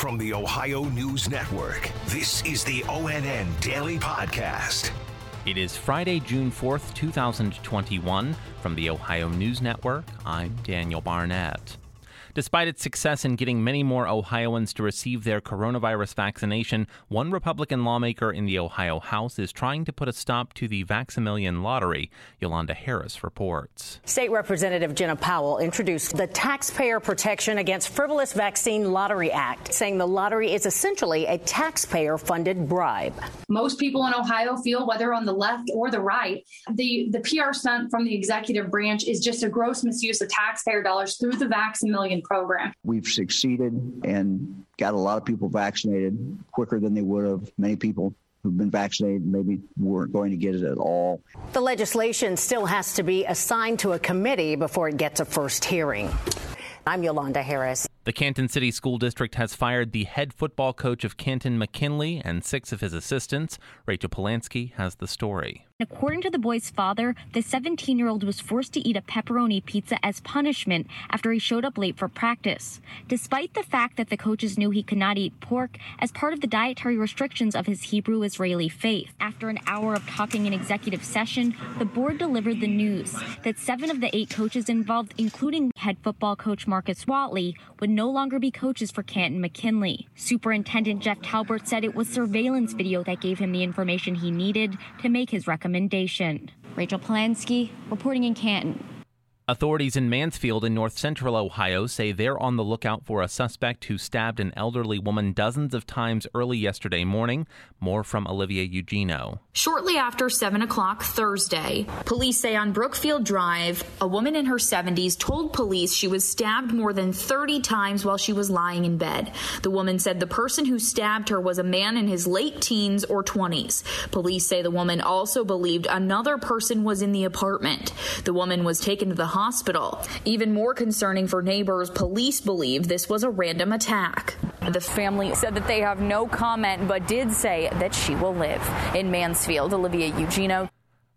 From the Ohio News Network, this is the ONN Daily Podcast. It is Friday, June 4th, 2021. From the Ohio News Network, I'm Daniel Barnett. Despite its success in getting many more Ohioans to receive their coronavirus vaccination, one Republican lawmaker in the Ohio House is trying to put a stop to the Vax-A-Million lottery. Yolanda Harris reports. State Representative Jena Powell introduced the Taxpayer Protection Against Frivolous Vaccine Lottery Act, saying the lottery is essentially a taxpayer funded bribe. Most people in Ohio feel, whether on the left or the right, the, the PR stunt from the executive branch is just a gross misuse of taxpayer dollars through the Vax-A-Million program. We've succeeded and got a lot of people vaccinated quicker than they would have. Many people who've been vaccinated maybe weren't going to get it at all. The legislation still has to be assigned to a committee before it gets a first hearing. I'm Yolanda Harris. The Canton City School District has fired the head football coach of Canton McKinley and six of his assistants. Rachel Polanski has the story. According to the boy's father, the 17 year old was forced to eat a pepperoni pizza as punishment after he showed up late for practice. Despite the fact that the coaches knew he could not eat pork as part of the dietary restrictions of his Hebrew Israeli faith. After an hour of talking in executive session, the board delivered the news that seven of the eight coaches involved, including head football coach Marcus Wattley, would no longer be coaches for Canton McKinley. Superintendent Jeff Talbert said it was surveillance video that gave him the information he needed to make his recommendation recommendation. Rachel Polanski, reporting in Canton. Authorities in Mansfield in north central Ohio say they're on the lookout for a suspect who stabbed an elderly woman dozens of times early yesterday morning. More from Olivia Eugenio. Shortly after 7 o'clock Thursday, police say on Brookfield Drive, a woman in her 70s told police she was stabbed more than 30 times while she was lying in bed. The woman said the person who stabbed her was a man in his late teens or 20s. Police say the woman also believed another person was in the apartment. The woman was taken to the hospital hospital. Even more concerning for neighbors, police believe this was a random attack. The family said that they have no comment, but did say that she will live. In Mansfield, Olivia Eugenio.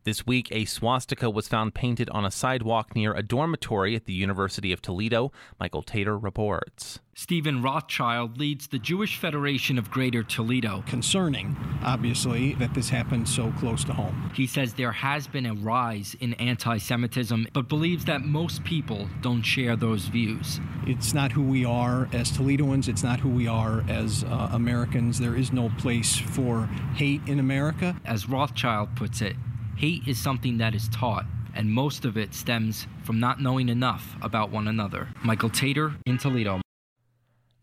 This week, a swastika was found painted on a sidewalk near a dormitory at the University of Toledo. Michael Tater reports. Stephen Rothschild leads the Jewish Federation of Greater Toledo. Concerning, obviously, that this happened so close to home. He says there has been a rise in anti Semitism, but believes that most people don't share those views. It's not who we are as Toledoans, it's not who we are as uh, Americans. There is no place for hate in America. As Rothschild puts it, Hate is something that is taught, and most of it stems from not knowing enough about one another. Michael Tater in Toledo.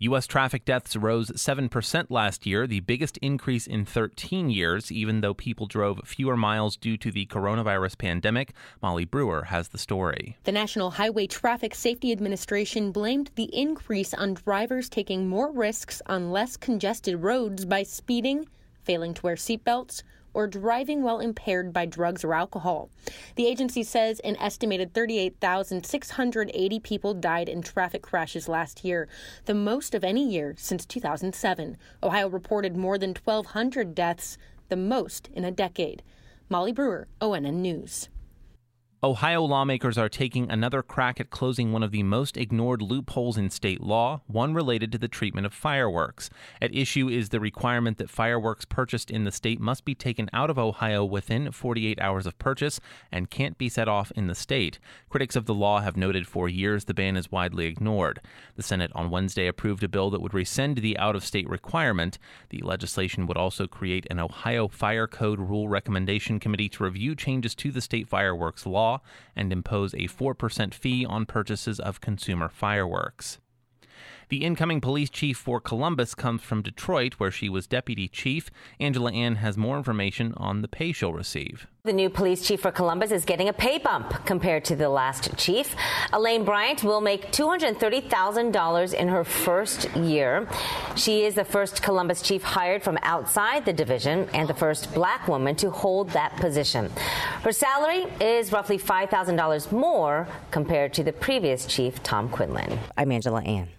U.S. traffic deaths rose 7% last year, the biggest increase in 13 years, even though people drove fewer miles due to the coronavirus pandemic. Molly Brewer has the story. The National Highway Traffic Safety Administration blamed the increase on drivers taking more risks on less congested roads by speeding, failing to wear seatbelts, or driving while impaired by drugs or alcohol. The agency says an estimated 38,680 people died in traffic crashes last year, the most of any year since 2007. Ohio reported more than 1,200 deaths, the most in a decade. Molly Brewer, ONN News. Ohio lawmakers are taking another crack at closing one of the most ignored loopholes in state law, one related to the treatment of fireworks. At issue is the requirement that fireworks purchased in the state must be taken out of Ohio within 48 hours of purchase and can't be set off in the state. Critics of the law have noted for years the ban is widely ignored. The Senate on Wednesday approved a bill that would rescind the out of state requirement. The legislation would also create an Ohio Fire Code Rule Recommendation Committee to review changes to the state fireworks law law and impose a 4% fee on purchases of consumer fireworks. The incoming police chief for Columbus comes from Detroit, where she was deputy chief. Angela Ann has more information on the pay she'll receive. The new police chief for Columbus is getting a pay bump compared to the last chief. Elaine Bryant will make $230,000 in her first year. She is the first Columbus chief hired from outside the division and the first black woman to hold that position. Her salary is roughly $5,000 more compared to the previous chief, Tom Quinlan. I'm Angela Ann.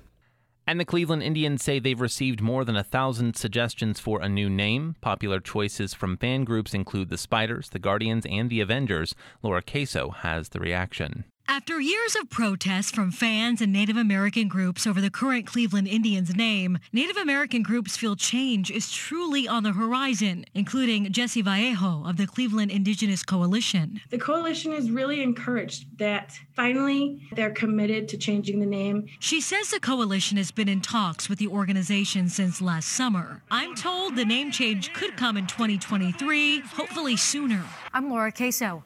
And the Cleveland Indians say they've received more than a thousand suggestions for a new name. Popular choices from fan groups include the Spiders, the Guardians, and the Avengers. Laura Queso has the reaction. After years of protests from fans and Native American groups over the current Cleveland Indians name, Native American groups feel change is truly on the horizon, including Jesse Vallejo of the Cleveland Indigenous Coalition. The coalition is really encouraged that finally they're committed to changing the name. She says the coalition has been in talks with the organization since last summer. I'm told the name change could come in 2023, hopefully sooner. I'm Laura Queso.